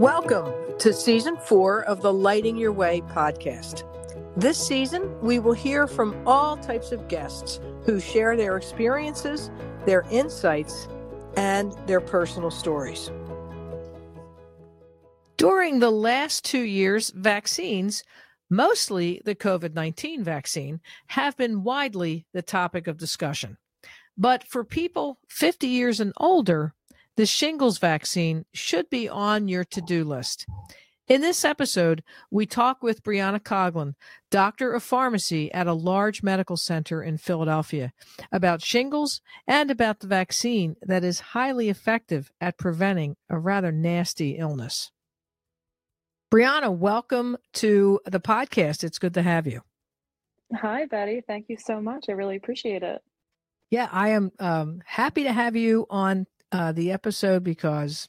Welcome to season four of the Lighting Your Way podcast. This season, we will hear from all types of guests who share their experiences, their insights, and their personal stories. During the last two years, vaccines, mostly the COVID 19 vaccine, have been widely the topic of discussion. But for people 50 years and older, the shingles vaccine should be on your to do list. In this episode, we talk with Brianna Coughlin, doctor of pharmacy at a large medical center in Philadelphia, about shingles and about the vaccine that is highly effective at preventing a rather nasty illness. Brianna, welcome to the podcast. It's good to have you. Hi, Betty. Thank you so much. I really appreciate it. Yeah, I am um, happy to have you on uh, the episode because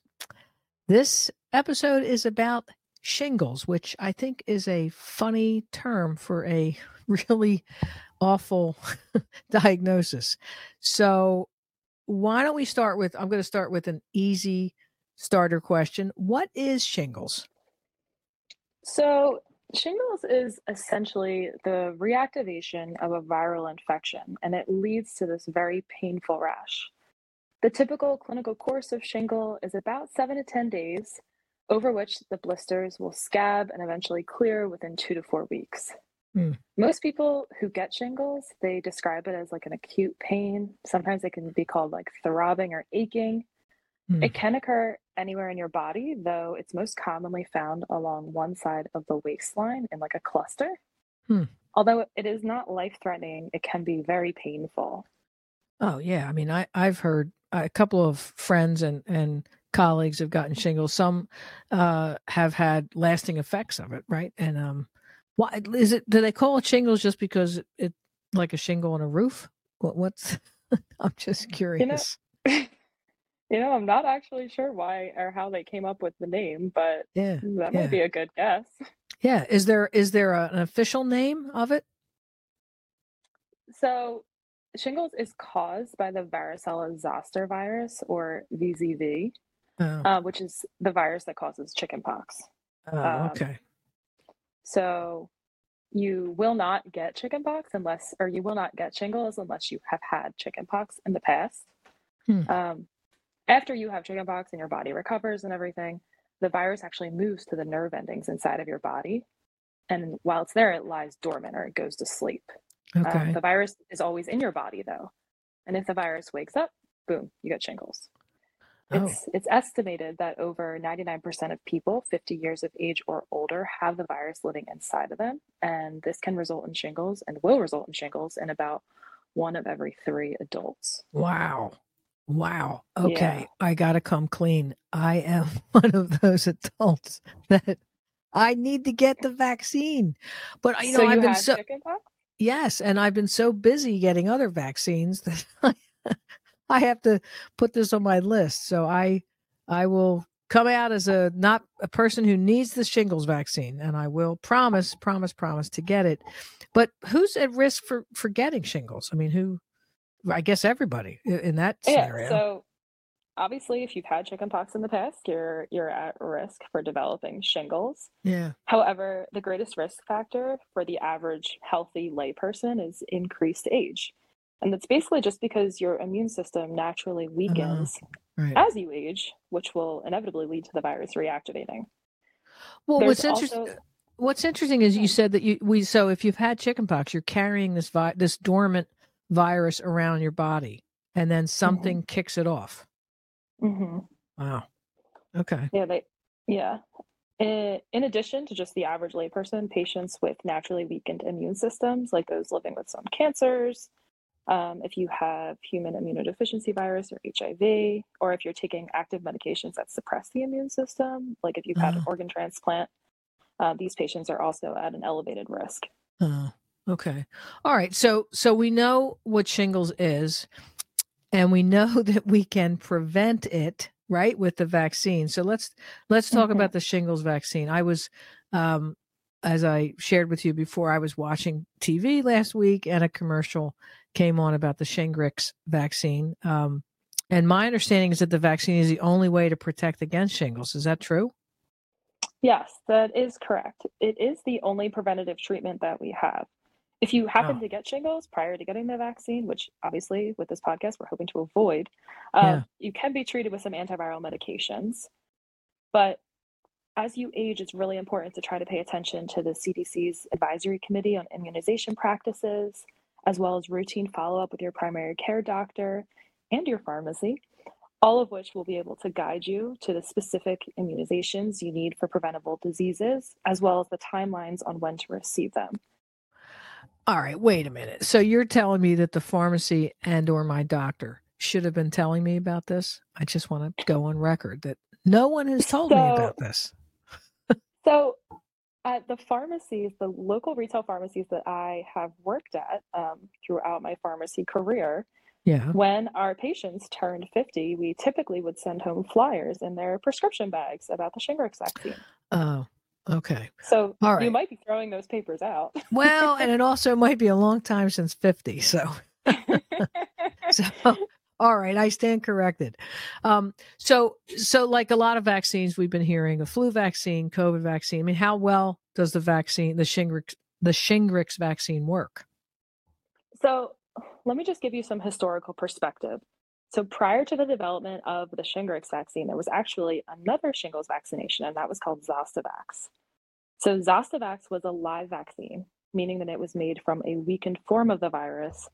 this episode is about shingles, which I think is a funny term for a really awful diagnosis. So, why don't we start with? I'm going to start with an easy starter question. What is shingles? So, shingles is essentially the reactivation of a viral infection, and it leads to this very painful rash. The typical clinical course of shingle is about seven to 10 days, over which the blisters will scab and eventually clear within two to four weeks. Mm. Most people who get shingles, they describe it as like an acute pain. Sometimes it can be called like throbbing or aching. Mm. It can occur anywhere in your body, though it's most commonly found along one side of the waistline in like a cluster. Mm. Although it is not life threatening, it can be very painful. Oh yeah, I mean, I I've heard a couple of friends and and colleagues have gotten shingles. Some uh, have had lasting effects of it, right? And um, why is it? Do they call it shingles just because it, it like a shingle on a roof? What, what's? I'm just curious. You know, you know, I'm not actually sure why or how they came up with the name, but yeah, that yeah. might be a good guess. Yeah, is there is there a, an official name of it? So shingles is caused by the varicella zoster virus or VZV, oh. uh, which is the virus that causes chickenpox. Oh, um, okay. So you will not get chickenpox unless, or you will not get shingles unless you have had chickenpox in the past. Hmm. Um, after you have chickenpox and your body recovers and everything, the virus actually moves to the nerve endings inside of your body. And while it's there, it lies dormant or it goes to sleep. Um, okay. Um, the virus is always in your body though. And if the virus wakes up, boom, you get shingles. Oh. It's it's estimated that over 99% of people 50 years of age or older have the virus living inside of them and this can result in shingles and will result in shingles in about one of every 3 adults. Wow. Wow. Okay, yeah. I got to come clean. I am one of those adults that I need to get the vaccine. But you know, so I've been so chickenpox? Yes, and I've been so busy getting other vaccines that I, have to put this on my list. So I I will come out as a not a person who needs the shingles vaccine and I will promise promise promise to get it. But who's at risk for for getting shingles? I mean, who I guess everybody in that scenario. Yeah, so obviously if you've had chickenpox in the past you're you're at risk for developing shingles yeah however the greatest risk factor for the average healthy layperson is increased age and that's basically just because your immune system naturally weakens uh, right. as you age which will inevitably lead to the virus reactivating well There's what's interesting also... what's interesting is you said that you we so if you've had chickenpox you're carrying this vi- this dormant virus around your body and then mm-hmm. something mm-hmm. kicks it off Mm-hmm. Wow. Okay. Yeah, they yeah. In, in addition to just the average layperson, patients with naturally weakened immune systems, like those living with some cancers, um, if you have human immunodeficiency virus or HIV, or if you're taking active medications that suppress the immune system, like if you've had an organ transplant, uh, these patients are also at an elevated risk. Oh, okay. All right. So, so we know what shingles is and we know that we can prevent it right with the vaccine so let's let's talk mm-hmm. about the shingles vaccine i was um as i shared with you before i was watching tv last week and a commercial came on about the shingrix vaccine um and my understanding is that the vaccine is the only way to protect against shingles is that true Yes, that is correct. It is the only preventative treatment that we have. If you happen Oh. to get shingles prior to getting the vaccine, which obviously with this podcast we're hoping to avoid, um, Yeah. you can be treated with some antiviral medications. But as you age, it's really important to try to pay attention to the CDC's advisory committee on immunization practices, as well as routine follow up with your primary care doctor and your pharmacy, all of which will be able to guide you to the specific immunizations you need for preventable diseases, as well as the timelines on when to receive them. All right, wait a minute. So you're telling me that the pharmacy and or my doctor should have been telling me about this? I just want to go on record that no one has told me about this. So, at the pharmacies, the local retail pharmacies that I have worked at um, throughout my pharmacy career, Yeah. when our patients turned 50, we typically would send home flyers in their prescription bags about the Shingrix vaccine. Oh, okay. So, All you might be throwing those papers out. Well, and it also might be a long time since 50. So, so all right, I stand corrected. Um, so, so like a lot of vaccines, we've been hearing a flu vaccine, COVID vaccine. I mean, how well does the vaccine, the Shingrix, the Shingrix vaccine work? So, let me just give you some historical perspective. So, prior to the development of the Shingrix vaccine, there was actually another shingles vaccination, and that was called Zostavax. So, Zostavax was a live vaccine, meaning that it was made from a weakened form of the virus.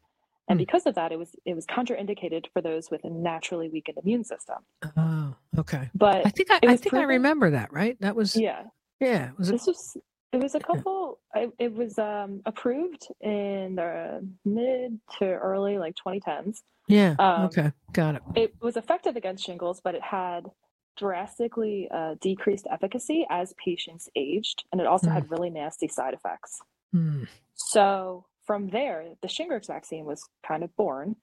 And Hmm. because of that, it was it was contraindicated for those with a naturally weakened immune system. Oh, okay. But I think I, I think I remember that. Right? That was yeah. yeah, it was this was it was a couple. It, it was um, approved in the mid to early like 2010s. yeah. um, okay, got it. it was effective against shingles, but it had drastically uh, decreased efficacy as patients aged, and it also had really nasty side effects. Hmm. So from there, the Shingrix vaccine was kind of born.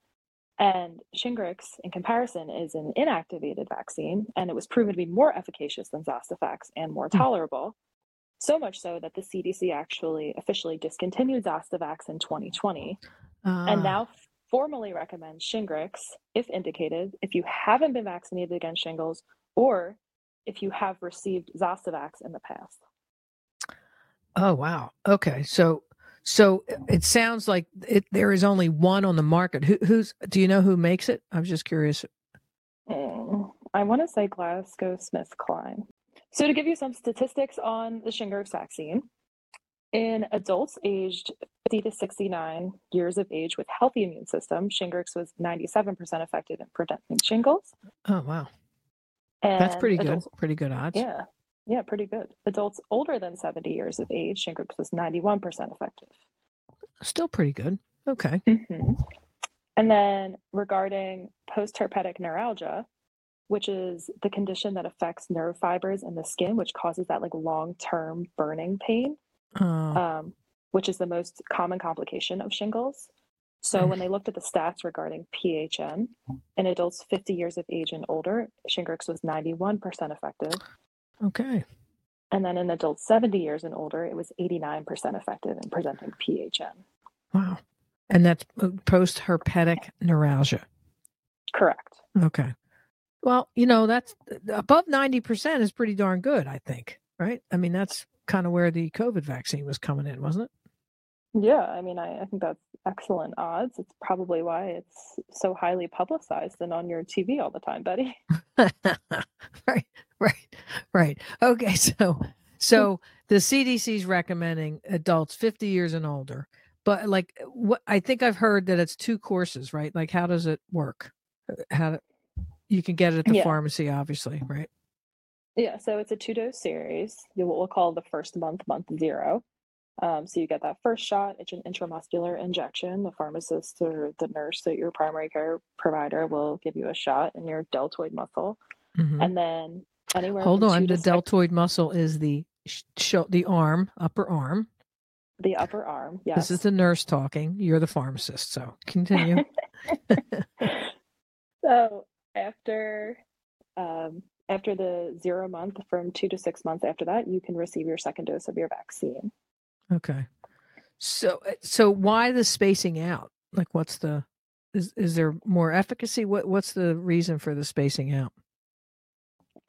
And Shingrix, in comparison, is an inactivated vaccine, and it was proven to be more efficacious than Zostavax and more Hmm. tolerable. So much so that the CDC actually officially discontinued Zostavax in 2020 Ah, and now formally recommends Shingrix if indicated if you haven't been vaccinated against shingles or if you have received Zostavax in the past. Oh wow. Okay. So so it sounds like it, there is only one on the market. Who, who's do you know who makes it? I'm just curious. Mm, I want to say GlaxoSmithKline. So, to give you some statistics on the Shingrix vaccine, in adults aged 50 to 69 years of age with healthy immune system, Shingrix was 97% effective in preventing shingles. Oh wow. And That's pretty good. Pretty good odds. Yeah, yeah, pretty good. Adults older than 70 years of age, Shingrix was 91% effective. Still pretty good. Okay. Mhm. And then regarding post-herpetic neuralgia, which is the condition that affects nerve fibers in the skin, which causes that like long-term burning pain, Uh, um, which is the most common complication of shingles. So Mm. when they looked at the stats regarding PHN in adults 50 years of age and older, Shingrix was 91% effective. okay. And then in adults 70 years and older, it was 89% effective in presenting PHN. Wow. And that's post herpetic neuralgia. Correct. Okay. Well, you know, that's above 90% is pretty darn good, I think. Right? I mean, that's kind of where the COVID vaccine was coming in, wasn't it? Yeah, I mean, I, I think that's excellent odds. It's probably why it's so highly publicized and on your TV all the time, Betty. right. Right. Right. Okay. So, so the CDC's recommending adults 50 years and older. But like what I think I've heard that it's two courses, right? Like how does it work? Uh, How do, you can get it at the Yeah. pharmacy, obviously, right? Yeah, so it's a two dose series. You what we'll call the first month, month zero. Um, so you get that first shot. It's an intramuscular injection. The pharmacist or the nurse at your primary care provider will give you a shot in your deltoid muscle, Mhm. and then anywhere. Hold on. The six- deltoid muscle is the sh- the arm, upper arm. the upper arm. Yes. This is the nurse talking. You're the pharmacist. So continue. so after um, after the zero month, from two to six months after that, you can receive your second dose of your vaccine. okay. So uh, so why the spacing out? Like what's the is is there more efficacy? What what's the reason for the spacing out?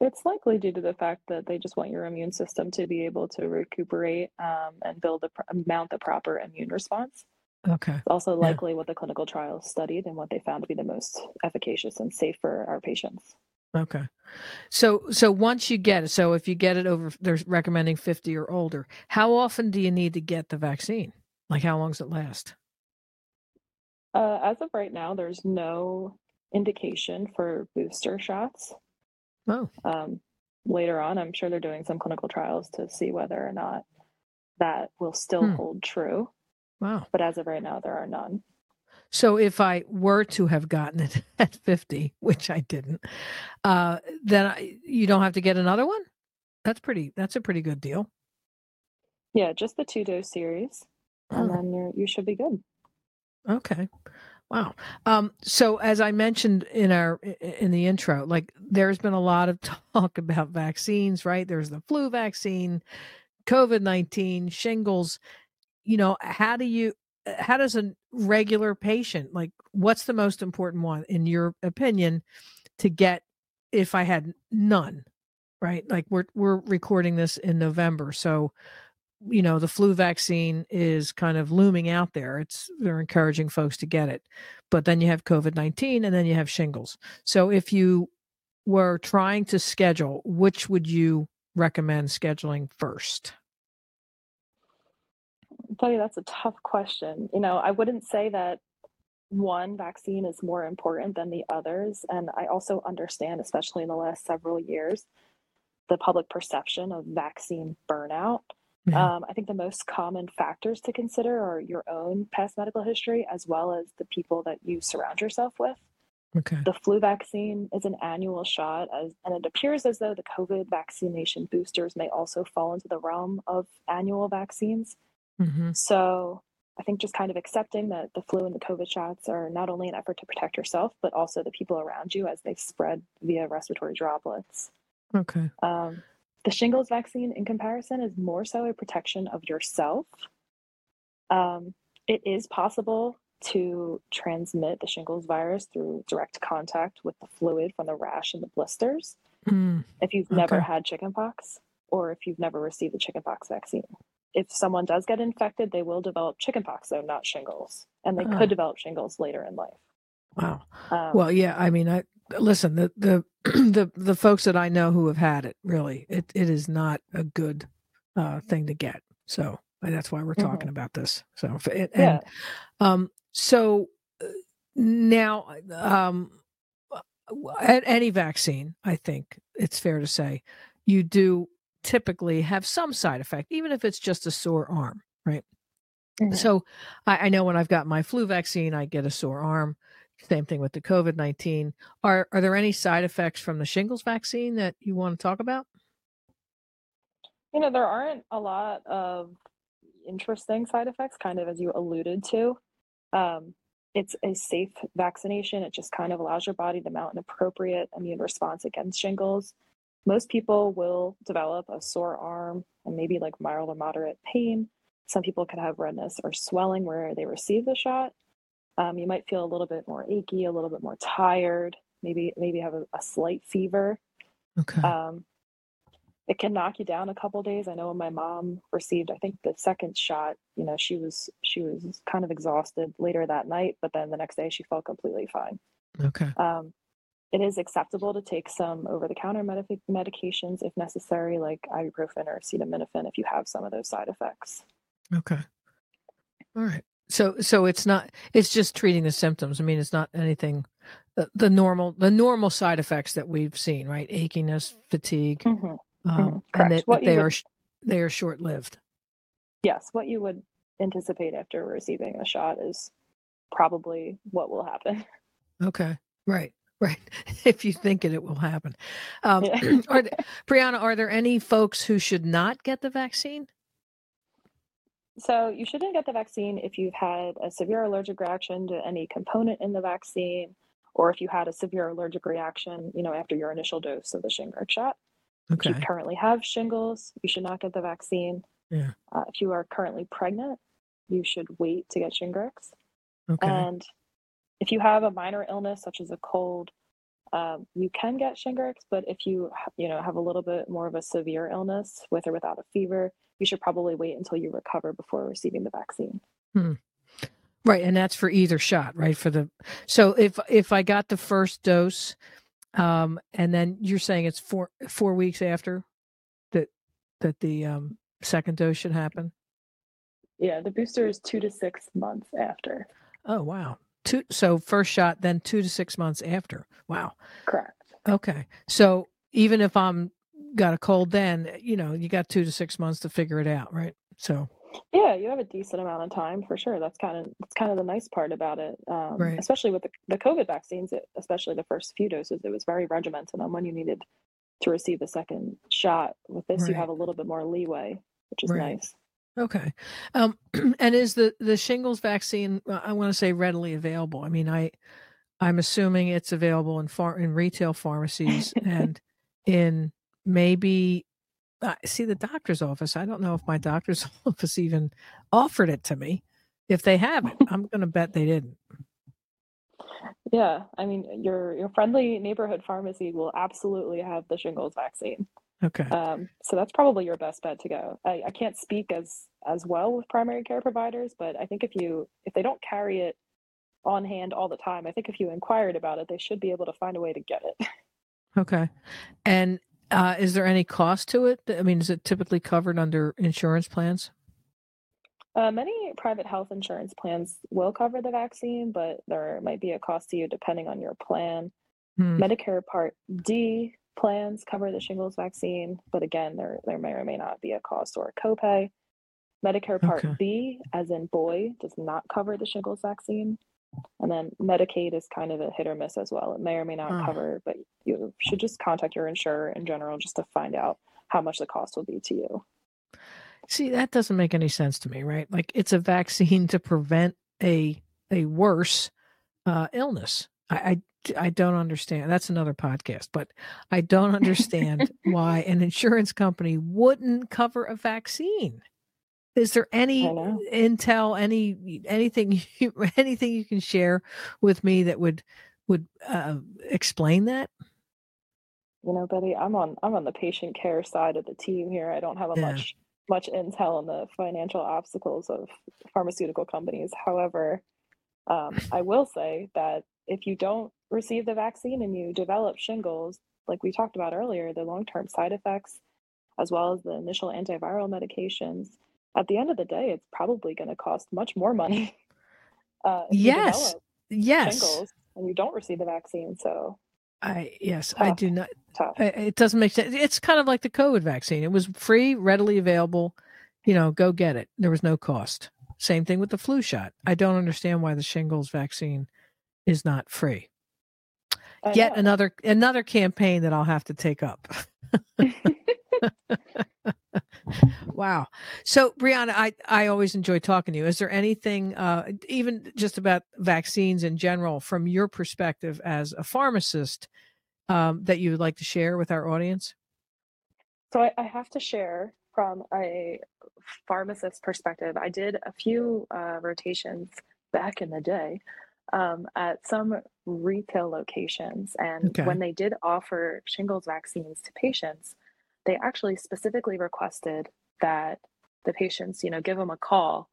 It's likely due to the fact that they just want your immune system to be able to recuperate um, and build the mount the proper immune response. Okay. It's also Yeah. likely what the clinical trials studied and what they found to be the most efficacious and safe for our patients. Okay. So so once you get it, so if you get it over, they're recommending 50 or older. How often do you need to get the vaccine? Like how long does it last? Uh, as of right now, there's no indication for booster shots. Oh, Um, later on, I'm sure they're doing some clinical trials to see whether or not that will still Hmm. hold true. wow. But as of right now, there are none. So if I were to have gotten it at 50, which I didn't, uh, then I, you don't have to get another one? That's pretty that's a pretty good deal. Yeah, just the two dose series, and Oh, then you're, you should be good. okay. Wow. Um, so as I mentioned in our in the intro, like there's been a lot of talk about vaccines, right? There's the flu vaccine, COVID-19, shingles. You know, how do you Uh, how does a regular patient like what's the most important one in your opinion to get if I had none, right? Like we're we're recording this in November, so you know the flu vaccine is kind of looming out there. It's they're encouraging folks to get it but then you have covid-19 and then you have shingles. So if you were trying to schedule which would you recommend scheduling first You that's a tough question. You know, I wouldn't say that one vaccine is more important than the others. And I also understand, especially in the last several years, the public perception of vaccine burnout. Yeah. Um, I think the most common factors to consider are your own past medical history as well as the people that you surround yourself with. okay The flu vaccine is an annual shot, as, and it appears as though the COVID vaccination boosters may also fall into the realm of annual vaccines. Hmm So I think just kind of accepting that the flu and the COVID shots are not only an effort to protect yourself, but also the people around you as they spread via respiratory droplets. okay Um, the shingles vaccine, in comparison, is more so a protection of yourself. Um, it is possible to transmit the shingles virus through direct contact with the fluid from the rash and the blisters Mm, if you've never had chickenpox or if you've never received the chickenpox vaccine. If someone does get infected, they will develop chickenpox, though not shingles, and they Ah. could develop shingles later in life. wow. Um, well yeah i mean i listen the the the the folks that i know who have had it really it it is not a good uh thing to get. So that's why we're talking about this. So and yeah, Um, so uh, now, um, uh, at any vaccine, I think it's fair to say you do typically have some side effect, even if it's just a sore arm, right? Mhm. So I, I know when I've got my flu vaccine, I get a sore arm. Same thing with the COVID 19. Are, are there any side effects from the shingles vaccine that you want to talk about? you know, there aren't a lot of interesting side effects, kind of as you alluded to. Um, it's a safe vaccination. It just kind of allows your body to mount an appropriate immune response against shingles. Most people will develop a sore arm and maybe like mild or moderate pain. Some people could have redness or swelling where they receive the shot. Um, you might feel a little bit more achy, a little bit more tired, maybe maybe have a, a slight fever. Okay. Um, it can knock you down a couple days. I know when my mom received, I think the second shot, you know, she was she was kind of exhausted later that night, but then the next day she felt completely fine. okay. Um, it is acceptable to take some over-the-counter medic- medications if necessary, like ibuprofen or acetaminophen, if you have some of those side effects. Okay. All right. So so it's not it's just treating the symptoms. I mean, it's not anything the, the normal the normal side effects that we've seen, right? Achiness, fatigue, Mhm, um, and correct. that, What that they would- are they are short lived. Yes, what you would anticipate after receiving a shot is probably what will happen. Okay. Right. Right. if you think it, it will happen. Um, Yeah. are Brianna, are there any folks who should not get the vaccine? So you shouldn't get the vaccine if you've had a severe allergic reaction to any component in the vaccine, or if you had a severe allergic reaction, you know, after your initial dose of the Shingrix shot. Okay. If you currently have shingles, you should not get the vaccine. Yeah. Uh, if you are currently pregnant, you should wait to get Shingrix. Okay. And if you have a minor illness such as a cold, Um, you can get Shingrix, but if you you know have a little bit more of a severe illness with or without a fever, you should probably wait until you recover before receiving the vaccine. Hmm. Right, and that's for either shot, right? For the so if if I got the first dose, um, and then you're saying it's four four weeks after that that the um, second dose should happen. Yeah, the booster is two to six months after. Oh wow, two. So first shot, then two to six months after. Wow. Correct. Okay, so even if I'm got a cold, then you know you got two to six months to figure it out, right? So yeah, you have a decent amount of time for sure. That's kind of that's kind of the nice part about it, um, right. especially with the, the COVID vaccines. It, especially the first few doses, it was very regimented on when you needed to receive the second shot. With this, right. you have a little bit more leeway, which is right. nice. Okay, um, and is the the shingles vaccine? Uh, I want to say readily available. I mean, I I'm assuming it's available in far in retail pharmacies and in maybe uh, see the doctor's office. I don't know if my doctor's office even offered it to me. If they haven't, I'm going to bet they didn't. Yeah, I mean, your your friendly neighborhood pharmacy will absolutely have the shingles vaccine. Okay. Um, so that's probably your best bet to go. I, I can't speak as as well with primary care providers, but I think if you if they don't carry it on hand all the time, I think if you inquired about it, they should be able to find a way to get it. Okay. And uh, is there any cost to it? I mean, is it typically covered under insurance plans? Uh, many private health insurance plans will cover the vaccine, but there might be a cost to you depending on your plan. Hmm. Medicare Part D plans cover the shingles vaccine, but again, there there may or may not be a cost or a copay. Medicare Part okay. B, as in boy, does not cover the shingles vaccine. And then Medicaid is kind of a hit or miss as well. It may or may not cover, but you should just contact your insurer in general just to find out how much the cost will be to you. See, that doesn't make any sense to me, right? Like it's a vaccine to prevent a a worse uh, illness. I, I I don't understand. That's another podcast, but I don't understand why an insurance company wouldn't cover a vaccine. Is there any intel, any anything, you, anything you can share with me that would would uh, explain that? You know, Betty, I'm on I'm on the patient care side of the team here. I don't have a yeah. much much intel on the financial obstacles of pharmaceutical companies. However, um, I will say that if you don't receive the vaccine and you develop shingles, like we talked about earlier, the long term side effects, as well as the initial antiviral medications, at the end of the day, it's probably going to cost much more money. Uh, yes. Yes. Shingles and you don't receive the vaccine. So I yes, tough. I do not. It doesn't make sense. It's kind of like the COVID vaccine. It was free, readily available. You know, go get it. There was no cost. Same thing with the flu shot. I don't understand why the shingles vaccine is not free. Yet another another campaign that I'll have to take up. wow. So, Brianna, I, I always enjoy talking to you. Is there anything, uh, even just about vaccines in general, from your perspective as a pharmacist, um, that you would like to share with our audience? So, I, I have to share from a pharmacist perspective. I did a few uh, rotations back in the day um, at some retail locations. And okay. when they did offer shingles vaccines to patients, they actually specifically requested that the patients, you know, give them a call,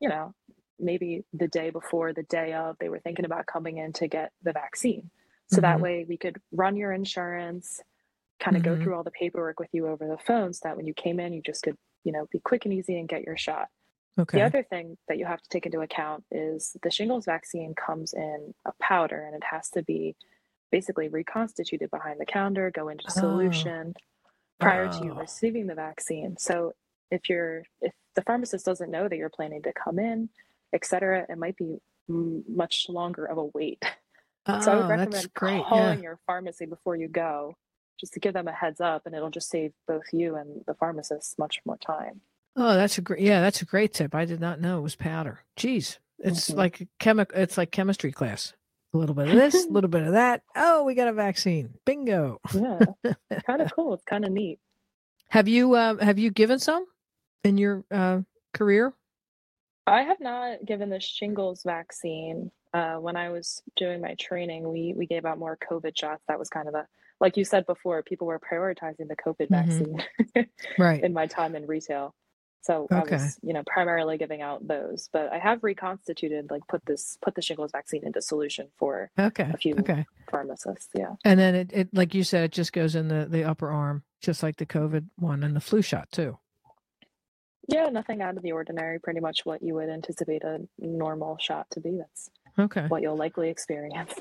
you know, maybe the day before, the day of, they were thinking about coming in to get the vaccine. So mm-hmm. that way we could run your insurance, kind of mm-hmm. go through all the paperwork with you over the phone so that when you came in, you just could, you know, be quick and easy and get your shot. Okay. The other thing that you have to take into account is the shingles vaccine comes in a powder and it has to be basically reconstituted behind the counter, go into oh. solution. Oh prior to you receiving the vaccine. So if you're if the pharmacist doesn't know that you're planning to come in, et cetera, it might be m- much longer of a wait. Oh, so I would oh, recommend calling yeah. your pharmacy before you go, just to give them a heads up, and it'll just save both you and the pharmacist much more time. Oh, that's a great yeah, that's a great tip. I did not know it was powder. Jeez, it's mm-hmm. like chemical. It's like chemistry class a little bit of this, a little bit of that. Oh, we got a vaccine. Bingo. Yeah, kind of cool. It's kind of neat. Have you uh, have you given some in your uh, career? I have not given the shingles vaccine. Uh, when I was doing my training, we we gave out more COVID shots. That was kind of a like you said before, people were prioritizing the COVID mm-hmm. vaccine right. in my time in retail. So okay. I was, you know, primarily giving out those, but I have reconstituted, like put this, put the shingles vaccine into solution for okay. a few okay. pharmacists. Yeah. And then it, it, like you said, it just goes in the, the upper arm, just like the COVID one and the flu shot too. Yeah. Nothing out of the ordinary, pretty much what you would anticipate a normal shot to be. That's okay. what you'll likely experience.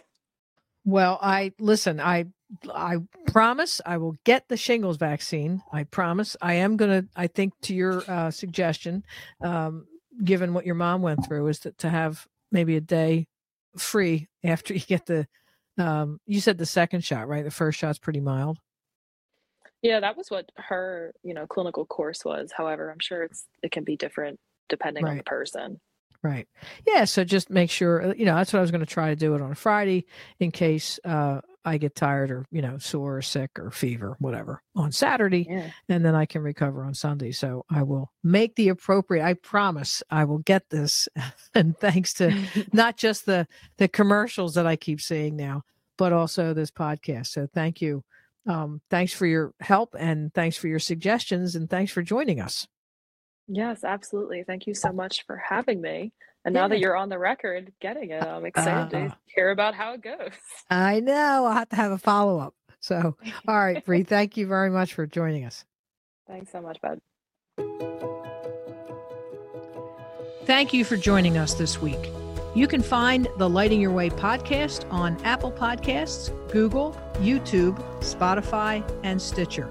Well, I listen, I I promise I will get the shingles vaccine. I promise. I am going to I think to your uh, suggestion um, given what your mom went through is that to have maybe a day free after you get the um, you said the second shot, right? The first shot's pretty mild. Yeah, that was what her, you know, clinical course was. However, I'm sure it's it can be different depending right. on the person. Right. Yeah. So just make sure, uh, you know, that's what I was going to try to do it on a Friday in case uh, I get tired or, you know, sore or sick or fever, whatever, on Saturday. Yeah. And then I can recover on Sunday. So I will make the appropriate, I promise I will get this. and thanks to not just the, the commercials that I keep seeing now, but also this podcast. So thank you. Um, thanks for your help and thanks for your suggestions and thanks for joining us. Yes, absolutely. Thank you so much for having me. And now that you're on the record getting it, I'm excited uh, to hear about how it goes. I know. I'll have to have a follow up. So, all right, Bree, thank you very much for joining us. Thanks so much, Bud. Thank you for joining us this week. You can find the Lighting Your Way podcast on Apple Podcasts, Google, YouTube, Spotify, and Stitcher.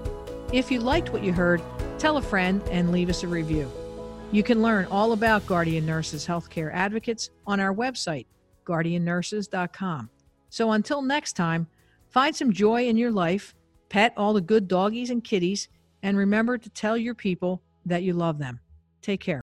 If you liked what you heard, tell a friend and leave us a review. You can learn all about Guardian Nurses Healthcare Advocates on our website, guardiannurses.com. So until next time, find some joy in your life, pet all the good doggies and kitties, and remember to tell your people that you love them. Take care.